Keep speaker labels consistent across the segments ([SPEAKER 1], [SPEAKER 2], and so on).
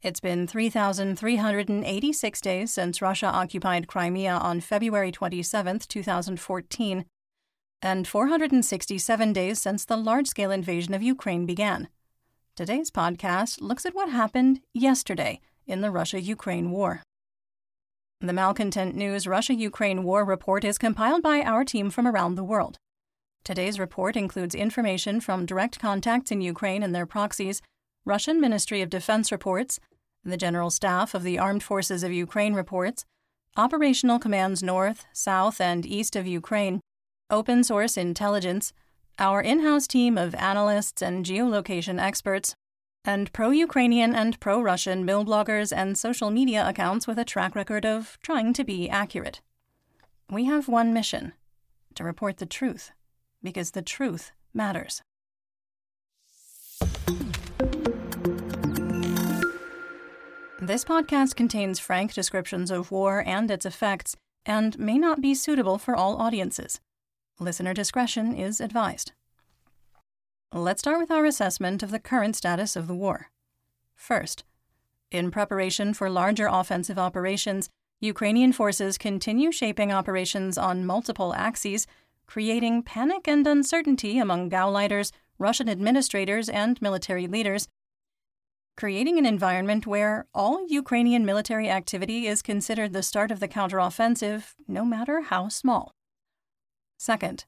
[SPEAKER 1] It's been 3,386 days since Russia occupied Crimea on February 27, 2014, and 467 days since the large scale invasion of Ukraine began. Today's podcast looks at what happened yesterday in the Russia Ukraine war. The Malcontent News Russia Ukraine War Report is compiled by our team from around the world. Today's report includes information from direct contacts in Ukraine and their proxies Russian Ministry of Defense reports, the General Staff of the Armed Forces of Ukraine reports, operational commands north, south, and east of Ukraine, open source intelligence, our in house team of analysts and geolocation experts, and pro Ukrainian and pro Russian mill bloggers and social media accounts with a track record of trying to be accurate. We have one mission to report the truth, because the truth matters. This podcast contains frank descriptions of war and its effects and may not be suitable for all audiences. Listener discretion is advised. Let's start with our assessment of the current status of the war. First, in preparation for larger offensive operations, Ukrainian forces continue shaping operations on multiple axes, creating panic and uncertainty among Gauleiters, Russian administrators, and military leaders, creating an environment where all Ukrainian military activity is considered the start of the counteroffensive, no matter how small. Second,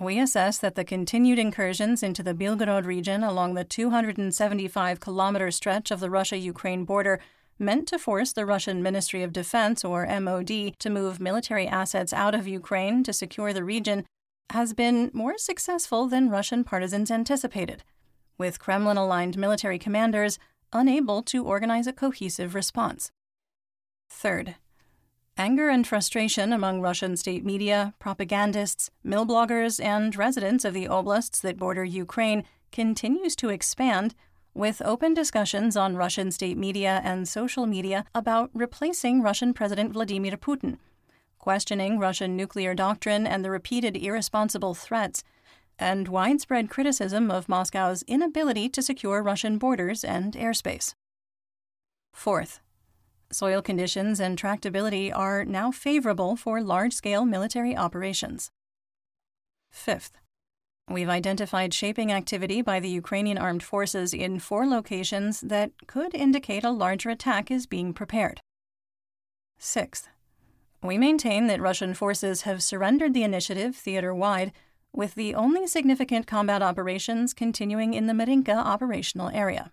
[SPEAKER 1] we assess that the continued incursions into the Belgorod region along the 275 kilometer stretch of the Russia Ukraine border meant to force the Russian Ministry of Defense, or MOD, to move military assets out of Ukraine to secure the region has been more successful than Russian partisans anticipated, with Kremlin aligned military commanders unable to organize a cohesive response. Third, anger and frustration among Russian state media, propagandists, mill bloggers, and residents of the oblasts that border Ukraine continues to expand, with open discussions on Russian state media and social media about replacing Russian President Vladimir Putin, questioning Russian nuclear doctrine and the repeated irresponsible threats and widespread criticism of Moscow's inability to secure Russian borders and airspace. Fourth, soil conditions and tractability are now favorable for large scale military operations. Fifth, we've identified shaping activity by the Ukrainian armed forces in four locations that could indicate a larger attack is being prepared. Sixth, we maintain that Russian forces have surrendered the initiative theater wide with the only significant combat operations continuing in the Marinka operational area.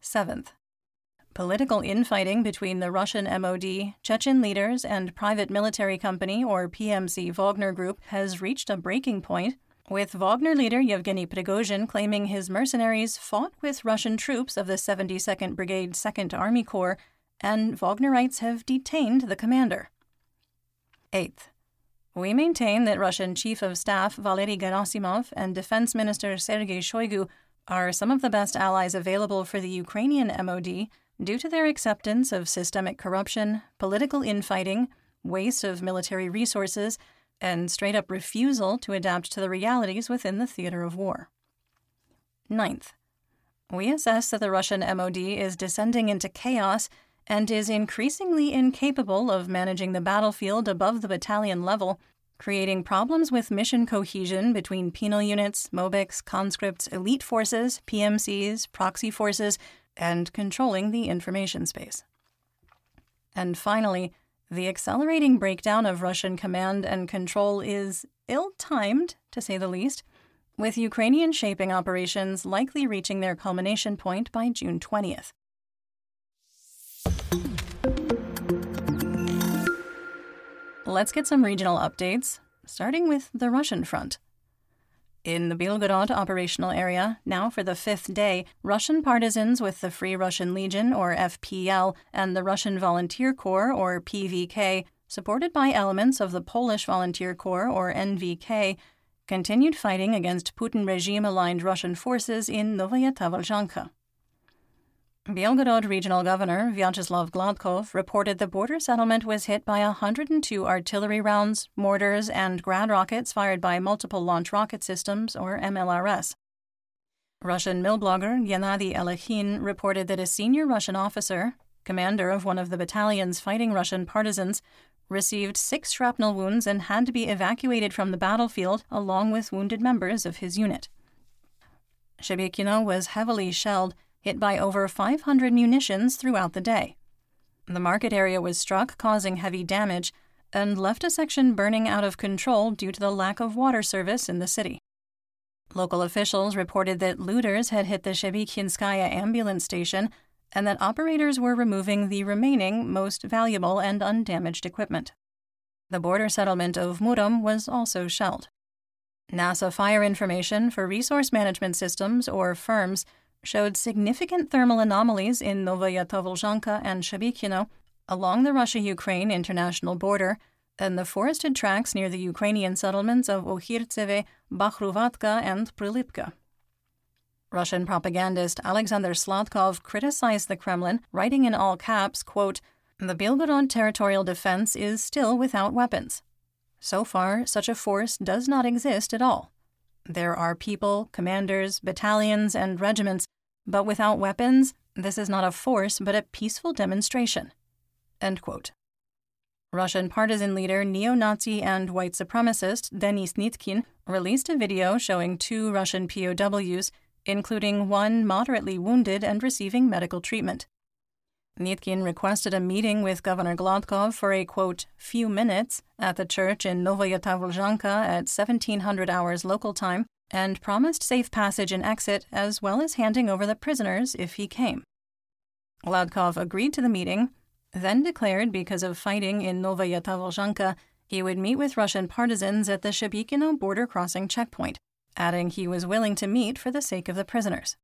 [SPEAKER 1] Seventh, political infighting between the Russian MOD, Chechen leaders, and private military company or PMC Wagner Group has reached a breaking point, with Wagner leader Yevgeny Prigozhin claiming his mercenaries fought with Russian troops of the 72nd Brigade 2nd Army Corps, and Wagnerites have detained the commander. Eighth, we maintain that Russian Chief of Staff Valery Gerasimov and Defense Minister Sergei Shoigu are some of the best allies available for the Ukrainian MOD due to their acceptance of systemic corruption, political infighting, waste of military resources, and straight up refusal to adapt to the realities within the theater of war. Ninth, we assess that the Russian MOD is descending into chaos and is increasingly incapable of managing the battlefield above the battalion level, creating problems with mission cohesion between penal units, MOBICs, conscripts, elite forces, PMCs, proxy forces, and controlling the information space. And finally, the accelerating breakdown of Russian command and control is ill timed, to say the least, with Ukrainian shaping operations likely reaching their culmination point by June 20th. Let's get some regional updates, starting with the Russian front. In the Belgorod operational area, now for the fifth day, Russian partisans with the Free Russian Legion, or FPL, and the Russian Volunteer Corps, or PVK, supported by elements of the Polish Volunteer Corps, or NVK, continued fighting against Putin regime aligned Russian forces in Novaya Tavolzhanka. Belgorod Regional Governor Vyacheslav Gladkov reported the border settlement was hit by 102 artillery rounds, mortars, and grad rockets fired by multiple launch rocket systems, or MLRS. Russian mill blogger Gennady Alekhin reported that a senior Russian officer, commander of one of the battalions fighting Russian partisans, received six shrapnel wounds and had to be evacuated from the battlefield along with wounded members of his unit. Shebekino was heavily shelled hit by over 500 munitions throughout the day. The market area was struck, causing heavy damage, and left a section burning out of control due to the lack of water service in the city. Local officials reported that looters had hit the Shebekhinskaya ambulance station and that operators were removing the remaining most valuable and undamaged equipment. The border settlement of Murom was also shelled. NASA fire information for resource management systems, or FIRMS, showed significant thermal anomalies in Novaya Tavolzhanka and Shebekino along the Russia Ukraine international border and the forested tracts near the Ukrainian settlements of Okhirtseve, Bakhruvatka, and Prilipka. Russian propagandist Alexander Sladkov criticized the Kremlin, writing in all caps, quote, The Belgorod territorial defense is still without weapons. So far, such a force does not exist at all. There are people, commanders, battalions, and regiments, but without weapons, this is not a force but a peaceful demonstration. Russian partisan leader, neo Nazi, and white supremacist Denis Nitkin released a video showing two Russian POWs, including one moderately wounded and receiving medical treatment. Nitkin requested a meeting with Governor Gladkov for a, quote, few minutes at the church in Novaya at 1700 hours local time and promised safe passage and exit as well as handing over the prisoners if he came. Gladkov agreed to the meeting, then declared because of fighting in Novaya he would meet with Russian partisans at the Shebekino border crossing checkpoint, adding he was willing to meet for the sake of the prisoners.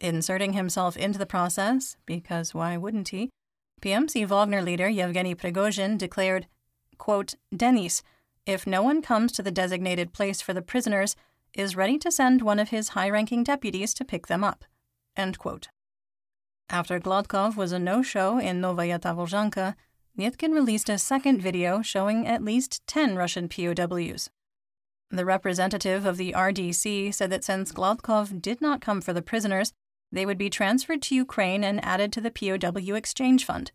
[SPEAKER 1] Inserting himself into the process, because why wouldn't he? PMC Wagner leader Yevgeny Prigozhin declared, quote, Denis, if no one comes to the designated place for the prisoners, is ready to send one of his high ranking deputies to pick them up. End quote. After Gladkov was a no show in Novaya Tavolzhanka, Nitkin released a second video showing at least 10 Russian POWs. The representative of the RDC said that since Gladkov did not come for the prisoners, they would be transferred to Ukraine and added to the POW exchange fund.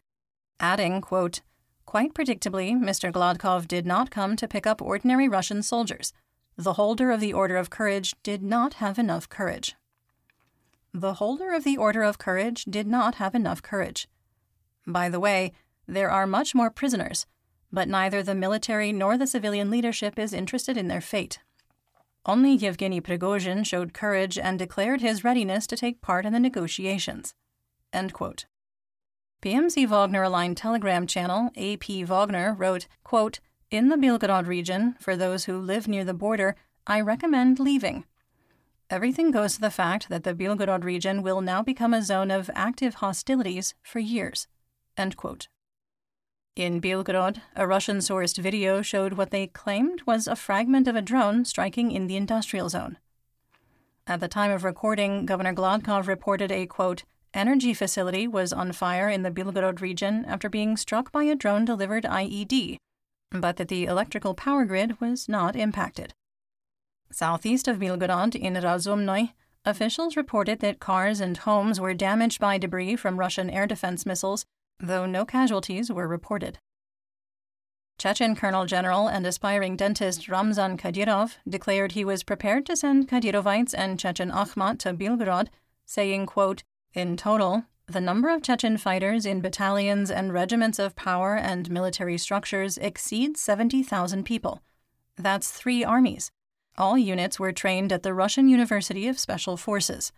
[SPEAKER 1] Adding, quote, Quite predictably, Mr. Gladkov did not come to pick up ordinary Russian soldiers. The holder of the Order of Courage did not have enough courage. The holder of the Order of Courage did not have enough courage. By the way, there are much more prisoners, but neither the military nor the civilian leadership is interested in their fate. Only Yevgeny Prigozhin showed courage and declared his readiness to take part in the negotiations. PMC Wagner aligned Telegram channel AP Wagner wrote, quote, In the Belgorod region, for those who live near the border, I recommend leaving. Everything goes to the fact that the Belgorod region will now become a zone of active hostilities for years. End quote. In Belgorod, a Russian sourced video showed what they claimed was a fragment of a drone striking in the industrial zone. At the time of recording, Governor Gladkov reported a quote, energy facility was on fire in the Belgorod region after being struck by a drone delivered IED, but that the electrical power grid was not impacted. Southeast of Belgorod, in Razumnoy, officials reported that cars and homes were damaged by debris from Russian air defense missiles though no casualties were reported. Chechen Colonel General and aspiring dentist Ramzan Kadyrov declared he was prepared to send Kadyrovites and Chechen Akhmat to Belgorod, saying, quote, In total, the number of Chechen fighters in battalions and regiments of power and military structures exceeds 70,000 people. That's three armies. All units were trained at the Russian University of Special Forces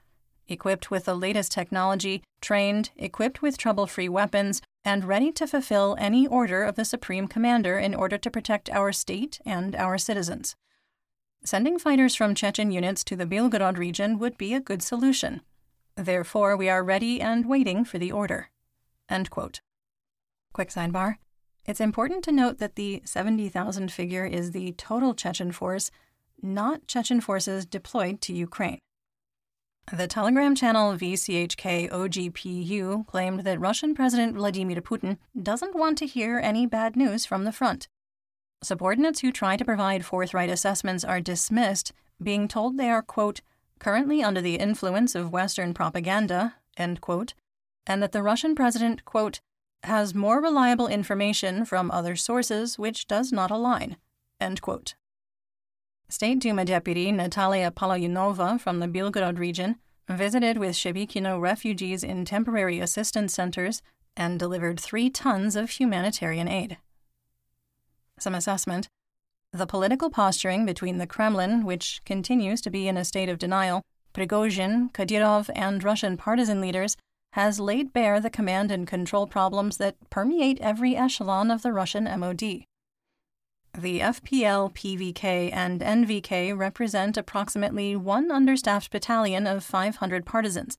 [SPEAKER 1] equipped with the latest technology, trained, equipped with trouble free weapons, and ready to fulfill any order of the Supreme Commander in order to protect our state and our citizens. Sending fighters from Chechen units to the Belgorod region would be a good solution. Therefore, we are ready and waiting for the order. Quick sidebar It's important to note that the 70,000 figure is the total Chechen force, not Chechen forces deployed to Ukraine. The Telegram channel VCHK OGPU claimed that Russian President Vladimir Putin doesn't want to hear any bad news from the front. Subordinates who try to provide forthright assessments are dismissed, being told they are, quote, currently under the influence of Western propaganda, end quote, and that the Russian president, quote, has more reliable information from other sources which does not align, end quote. State Duma Deputy Natalia Paloyunova from the Belgorod region visited with Shebekino refugees in temporary assistance centers and delivered three tons of humanitarian aid. Some assessment the political posturing between the Kremlin, which continues to be in a state of denial, Prigozhin, Kadyrov, and Russian partisan leaders, has laid bare the command and control problems that permeate every echelon of the Russian MOD. The FPL, PVK, and NVK represent approximately one understaffed battalion of 500 partisans,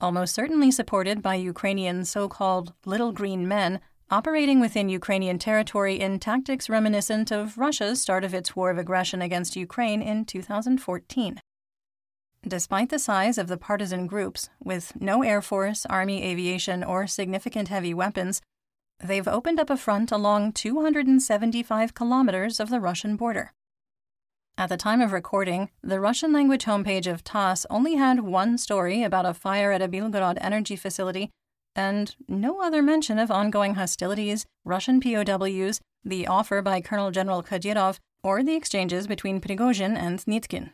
[SPEAKER 1] almost certainly supported by Ukrainian so called little green men operating within Ukrainian territory in tactics reminiscent of Russia's start of its war of aggression against Ukraine in 2014. Despite the size of the partisan groups, with no air force, army aviation, or significant heavy weapons, they've opened up a front along 275 kilometers of the Russian border. At the time of recording, the Russian language homepage of TASS only had one story about a fire at a Belgorod energy facility and no other mention of ongoing hostilities, Russian POWs, the offer by Colonel General Kadyrov, or the exchanges between Prigozhin and Nitkin.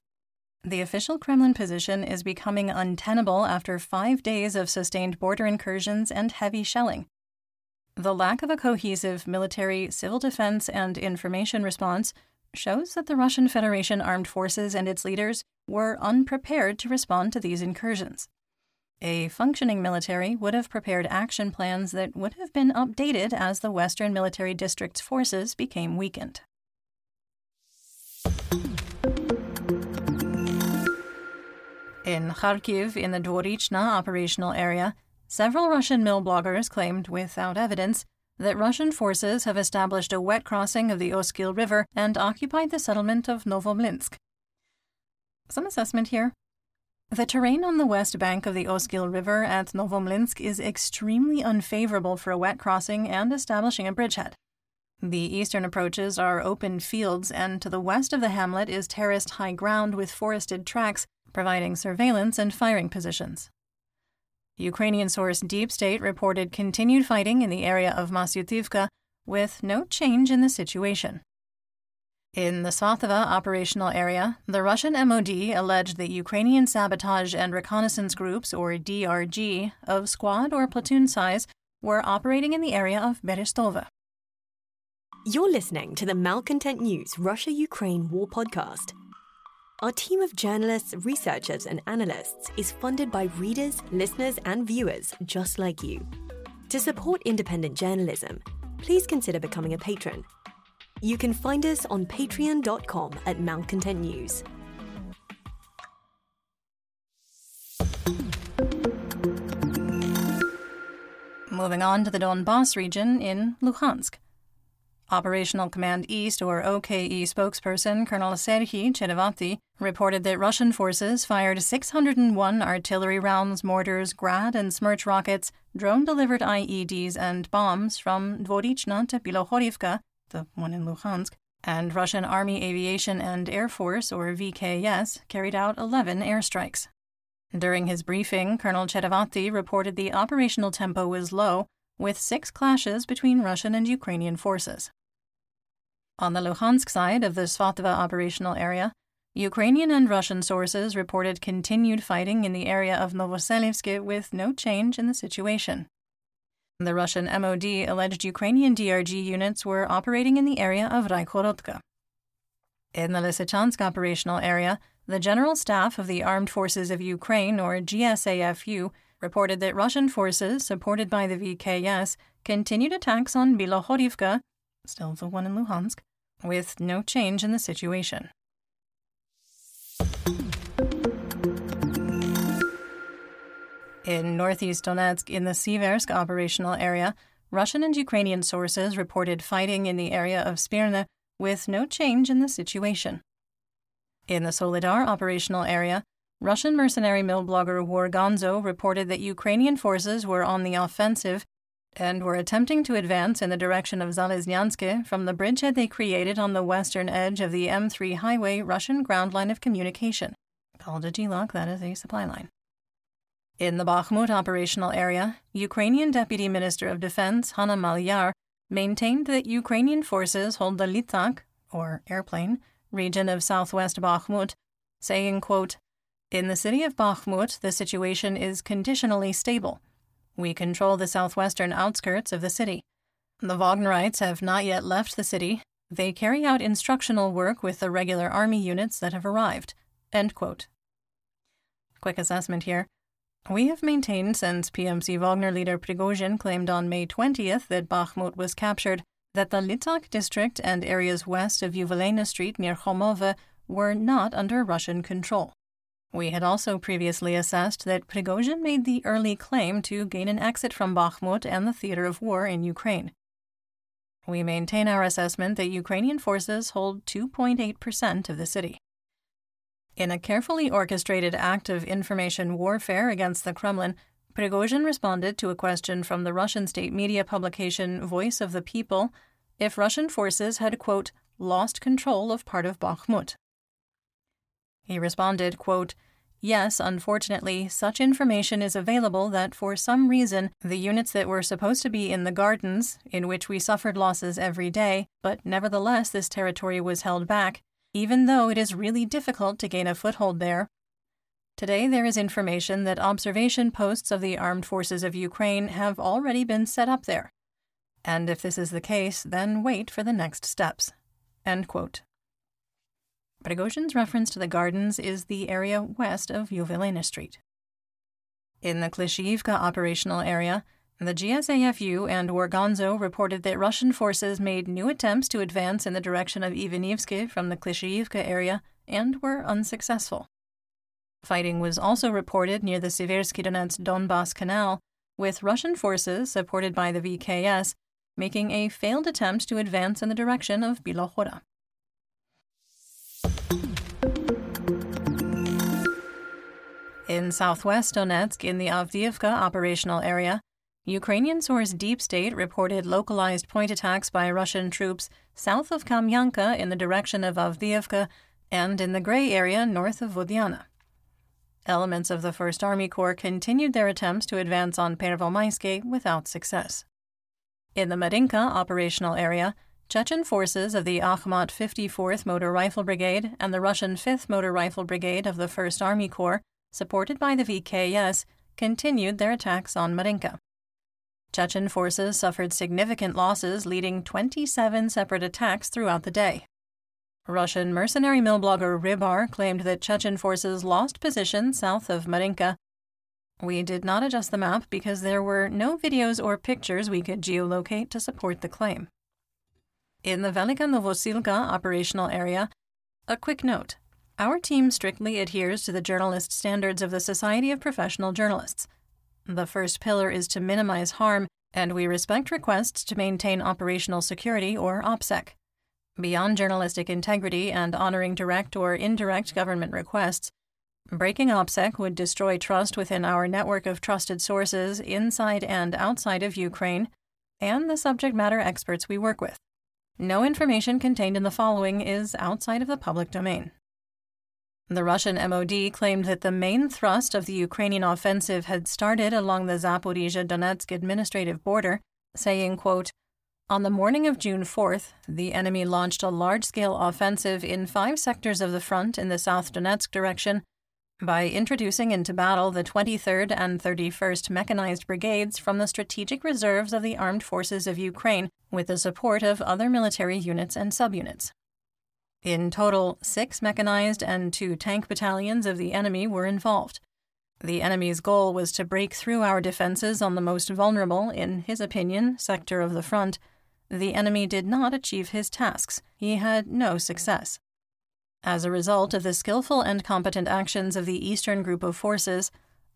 [SPEAKER 1] The official Kremlin position is becoming untenable after five days of sustained border incursions and heavy shelling, the lack of a cohesive military, civil defense, and information response shows that the Russian Federation armed forces and its leaders were unprepared to respond to these incursions. A functioning military would have prepared action plans that would have been updated as the Western Military District's forces became weakened. In Kharkiv, in the Dvorichna operational area, Several Russian mill bloggers claimed, without evidence, that Russian forces have established a wet crossing of the Oskil River and occupied the settlement of Novomlinsk. Some assessment here. The terrain on the west bank of the Oskil River at Novomlinsk is extremely unfavorable for a wet crossing and establishing a bridgehead. The eastern approaches are open fields, and to the west of the hamlet is terraced high ground with forested tracks, providing surveillance and firing positions. Ukrainian source Deep State reported continued fighting in the area of Masyutivka with no change in the situation. In the Svatova operational area, the Russian MOD alleged that Ukrainian sabotage and reconnaissance groups, or DRG, of squad or platoon size were operating in the area of Berestova.
[SPEAKER 2] You're listening to the Malcontent News Russia Ukraine War Podcast. Our team of journalists, researchers, and analysts is funded by readers, listeners, and viewers just like you. To support independent journalism, please consider becoming a patron. You can find us on patreon.com at Malcontent News.
[SPEAKER 1] Moving on to the Donbass region in Luhansk. Operational Command East, or OKE spokesperson Colonel Serhiy Cherevati, reported that Russian forces fired 601 artillery rounds, mortars, Grad and Smerch rockets, drone delivered IEDs, and bombs from Dvorichna to Bilohorivka, the one in Luhansk, and Russian Army Aviation and Air Force, or VKS, carried out 11 airstrikes. During his briefing, Colonel Cherevati reported the operational tempo was low, with six clashes between Russian and Ukrainian forces. On the Luhansk side of the Svatova operational area, Ukrainian and Russian sources reported continued fighting in the area of Novoselivsk with no change in the situation. The Russian MOD alleged Ukrainian DRG units were operating in the area of Raichorodka. In the Lysychansk operational area, the General Staff of the Armed Forces of Ukraine, or GSAFU, reported that Russian forces, supported by the VKS, continued attacks on Bilohorivka, still the one in Luhansk, with no change in the situation. In northeast Donetsk, in the Siversk operational area, Russian and Ukrainian sources reported fighting in the area of Smyrna with no change in the situation. In the Soledar operational area, Russian mercenary mill blogger War Gonzo reported that Ukrainian forces were on the offensive and were attempting to advance in the direction of Zalesnyansk from the bridgehead they created on the western edge of the M3 highway Russian ground line of communication. Called a GLOC, that is a supply line. In the Bakhmut operational area, Ukrainian Deputy Minister of Defense Hanna Maliar maintained that Ukrainian forces hold the Litak, or airplane, region of southwest Bakhmut, saying, quote, In the city of Bakhmut, the situation is conditionally stable we control the southwestern outskirts of the city. The Wagnerites have not yet left the city. They carry out instructional work with the regular army units that have arrived. Quick assessment here. We have maintained since PMC Wagner leader Prigozhin claimed on May 20th that Bakhmut was captured that the Litak district and areas west of Yuvelena Street near Khomove were not under Russian control. We had also previously assessed that Prigozhin made the early claim to gain an exit from Bakhmut and the theater of war in Ukraine. We maintain our assessment that Ukrainian forces hold 2.8% of the city. In a carefully orchestrated act of information warfare against the Kremlin, Prigozhin responded to a question from the Russian state media publication Voice of the People if Russian forces had, quote, lost control of part of Bakhmut. He responded, quote, Yes, unfortunately, such information is available that for some reason the units that were supposed to be in the gardens, in which we suffered losses every day, but nevertheless this territory was held back, even though it is really difficult to gain a foothold there. Today there is information that observation posts of the armed forces of Ukraine have already been set up there. And if this is the case, then wait for the next steps. End quote. Prigozhin's reference to the gardens is the area west of Yuvelena Street. In the Klishchiivka operational area, the GSAFU and War Gonzo reported that Russian forces made new attempts to advance in the direction of Ivanivsky from the Klishchiivka area and were unsuccessful. Fighting was also reported near the Seversky Donets Donbass Canal, with Russian forces, supported by the VKS, making a failed attempt to advance in the direction of Bilohora. In southwest Donetsk, in the Avdiivka operational area, Ukrainian source Deep State reported localized point attacks by Russian troops south of Kamyanka in the direction of Avdiivka and in the gray area north of Vodyana. Elements of the 1st Army Corps continued their attempts to advance on Pervomayske without success. In the Marinka operational area, Chechen forces of the Akhmat 54th Motor Rifle Brigade and the Russian 5th Motor Rifle Brigade of the 1st Army Corps supported by the VKS, continued their attacks on Marinka. Chechen forces suffered significant losses, leading 27 separate attacks throughout the day. Russian mercenary mill blogger Rybar claimed that Chechen forces lost position south of Marinka. We did not adjust the map because there were no videos or pictures we could geolocate to support the claim. In the Velika Novosilka operational area, a quick note our team strictly adheres to the journalist standards of the Society of Professional Journalists. The first pillar is to minimize harm, and we respect requests to maintain operational security or OPSEC. Beyond journalistic integrity and honoring direct or indirect government requests, breaking OPSEC would destroy trust within our network of trusted sources inside and outside of Ukraine and the subject matter experts we work with. No information contained in the following is outside of the public domain. The Russian MOD claimed that the main thrust of the Ukrainian offensive had started along the Zaporizhia Donetsk administrative border, saying, quote, On the morning of June 4th, the enemy launched a large scale offensive in five sectors of the front in the South Donetsk direction by introducing into battle the 23rd and 31st Mechanized Brigades from the strategic reserves of the armed forces of Ukraine with the support of other military units and subunits. In total, six mechanized and two tank battalions of the enemy were involved. The enemy's goal was to break through our defenses on the most vulnerable, in his opinion, sector of the front. The enemy did not achieve his tasks. He had no success. As a result of the skillful and competent actions of the Eastern Group of Forces,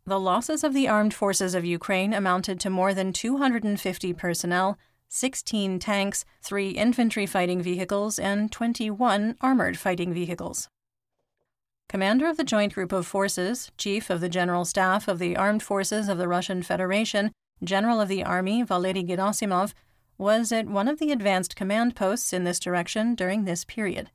[SPEAKER 1] the losses of the armed forces of Ukraine amounted to more than 250 personnel, 16 tanks, 3 infantry fighting vehicles, and 21 armored fighting vehicles. Commander of the Joint Group of Forces, Chief of the General Staff of the Armed Forces of the Russian Federation, General of the Army Valery Gerasimov, was at one of the advanced command posts in this direction during this period.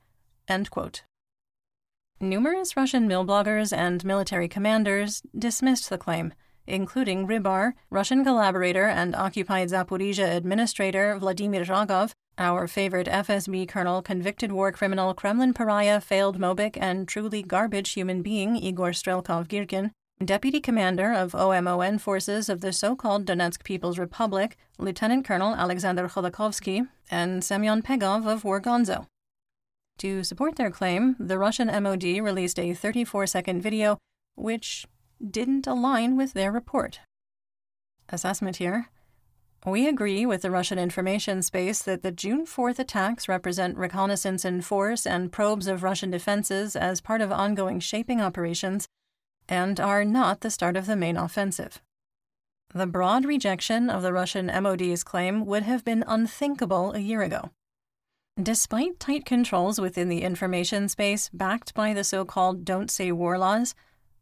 [SPEAKER 1] Numerous Russian milbloggers and military commanders dismissed the claim, including Rybar, Russian collaborator and occupied Zaporizhia administrator Vladimir Rogov, our favorite FSB colonel, convicted war criminal, Kremlin pariah, failed Mobic, and truly garbage human being Igor Strelkov Girkin, deputy commander of OMON forces of the so called Donetsk People's Republic, Lieutenant Colonel Alexander Khodakovsky, and Semyon Pegov of War Gonzo. To support their claim, the Russian MOD released a 34 second video which didn't align with their report. Assessment here. We agree with the Russian information space that the June 4th attacks represent reconnaissance in force and probes of Russian defenses as part of ongoing shaping operations and are not the start of the main offensive. The broad rejection of the Russian MOD's claim would have been unthinkable a year ago. Despite tight controls within the information space backed by the so called Don't Say War laws,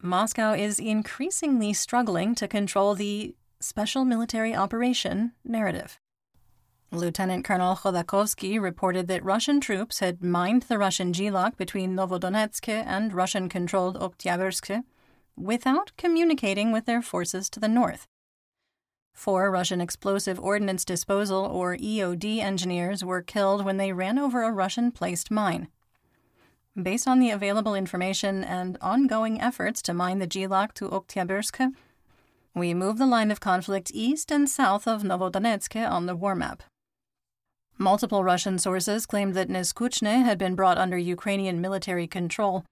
[SPEAKER 1] Moscow is increasingly struggling to control the special military operation narrative. Lieutenant Colonel Khodakovsky reported that Russian troops had mined the Russian GLOC between Novodonetsk and Russian controlled Oktyabrsk without communicating with their forces to the north. Four Russian explosive ordnance disposal or EOD engineers were killed when they ran over a Russian placed mine. Based on the available information and ongoing efforts to mine the GLOC to Oktyabrsk, we move the line of conflict east and south of Novodonetsk on the war map. Multiple Russian sources claimed that Neskuchne had been brought under Ukrainian military control.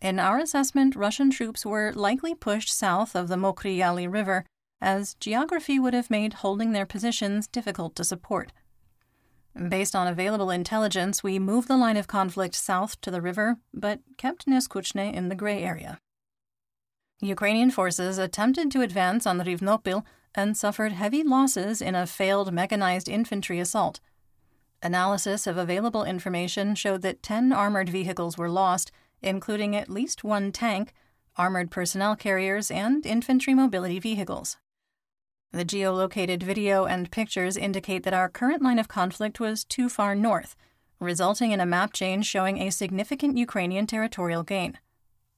[SPEAKER 1] In our assessment, Russian troops were likely pushed south of the Mokry Yaly River as geography would have made holding their positions difficult to support. Based on available intelligence, we moved the line of conflict south to the river, but kept Neskuchne in the gray area. Ukrainian forces attempted to advance on Rivnopil and suffered heavy losses in a failed mechanized infantry assault. Analysis of available information showed that 10 armored vehicles were lost, including at least one tank, armored personnel carriers, and infantry mobility vehicles. The geolocated video and pictures indicate that our current line of conflict was too far north, resulting in a map change showing a significant Ukrainian territorial gain.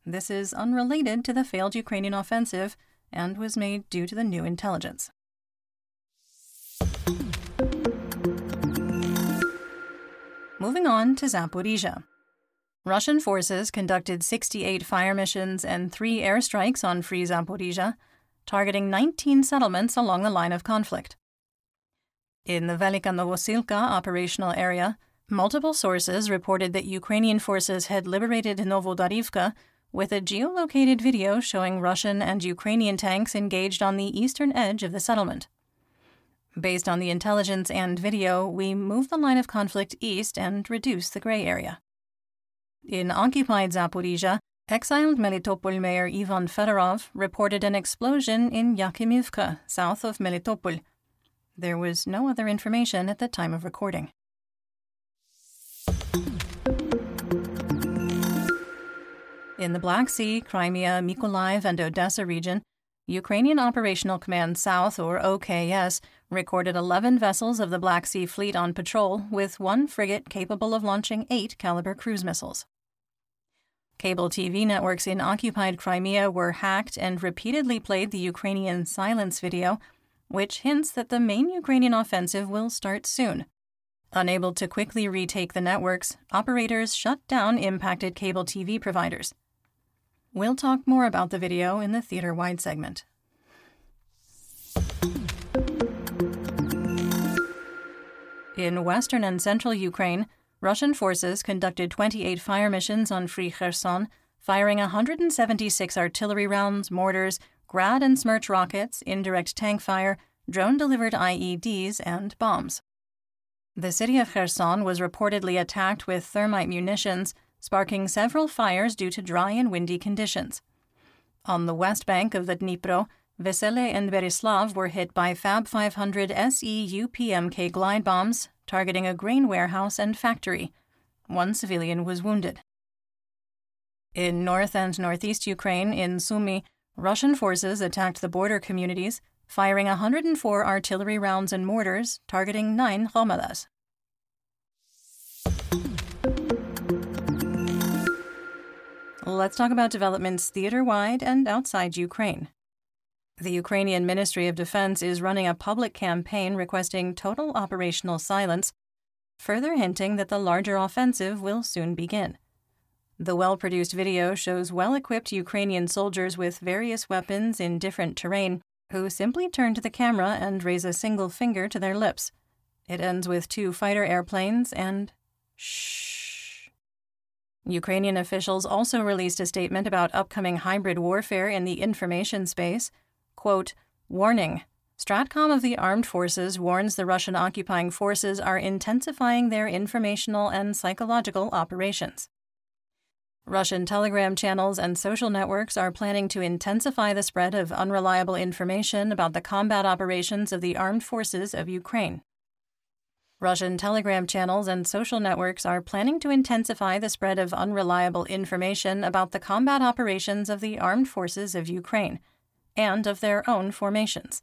[SPEAKER 1] This is unrelated to the failed Ukrainian offensive and was made due to the new intelligence. Moving on to Zaporizhia. Russian forces conducted 68 fire missions and three airstrikes on Free Zaporizhia, targeting 19 settlements along the line of conflict. In the Velika Novosilka operational area, multiple sources reported that Ukrainian forces had liberated Novodarivka with a geolocated video showing Russian and Ukrainian tanks engaged on the eastern edge of the settlement. Based on the intelligence and video, we move the line of conflict east and reduce the gray area. In occupied Zaporizhia, Exiled Melitopol Mayor Ivan Fedorov reported an explosion in Yakimivka, south of Melitopol. There was no other information at the time of recording. In the Black Sea, Crimea, Mykolaiv, and Odessa region, Ukrainian Operational Command South, or OKS, recorded 11 vessels of the Black Sea Fleet on patrol, with one frigate capable of launching eight Kalibr cruise missiles. Cable TV networks in occupied Crimea were hacked and repeatedly played the Ukrainian silence video, which hints that the main Ukrainian offensive will start soon. Unable to quickly retake the networks, operators shut down impacted cable TV providers. We'll talk more about the video in the theater wide segment. In western and central Ukraine, Russian forces conducted 28 fire missions on Free Kherson, firing 176 artillery rounds, mortars, Grad and Smerch rockets, indirect tank fire, drone delivered IEDs, and bombs. The city of Kherson was reportedly attacked with thermite munitions, sparking several fires due to dry and windy conditions. On the west bank of the Dnipro, Vesele and Berislav were hit by Fab 500 SEUPMK glide bombs targeting a grain warehouse and factory. One civilian was wounded. In north and northeast Ukraine, in Sumy, Russian forces attacked the border communities, firing 104 artillery rounds and mortars, targeting nine Hromadas. Let's talk about developments theater wide and outside Ukraine. The Ukrainian Ministry of Defense is running a public campaign requesting total operational silence, further hinting that the larger offensive will soon begin. The well produced video shows well equipped Ukrainian soldiers with various weapons in different terrain who simply turn to the camera and raise a single finger to their lips. It ends with two fighter airplanes and shh. Ukrainian officials also released a statement about upcoming hybrid warfare in the information space. Quote, Warning. Stratcom of the Armed Forces warns the Russian occupying forces are intensifying their informational and psychological operations. Russian telegram channels and social networks are planning to intensify the spread of unreliable information about the combat operations of the armed forces of Ukraine. Russian telegram channels and social networks are planning to intensify the spread of unreliable information about the combat operations of the armed forces of Ukraine and of their own formations.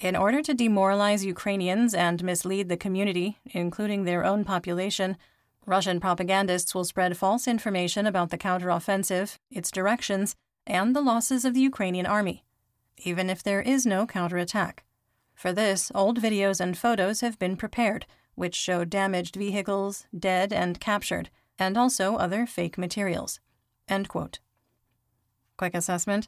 [SPEAKER 1] In order to demoralize Ukrainians and mislead the community, including their own population, Russian propagandists will spread false information about the counteroffensive, its directions, and the losses of the Ukrainian army, even if there is no counterattack. For this, old videos and photos have been prepared, which show damaged vehicles, dead and captured, and also other fake materials. End quote. Quick assessment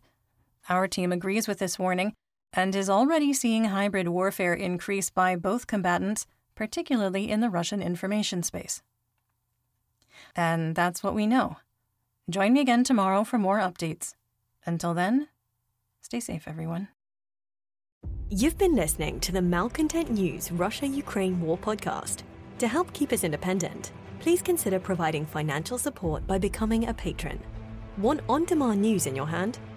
[SPEAKER 1] our team agrees with this warning and is already seeing hybrid warfare increase by both combatants, particularly in the Russian information space. And that's what we know. Join me again tomorrow for more updates. Until then, stay safe, everyone.
[SPEAKER 2] You've been listening to the Malcontent News Russia Ukraine War podcast. To help keep us independent, please consider providing financial support by becoming a patron. Want on demand news in your hand?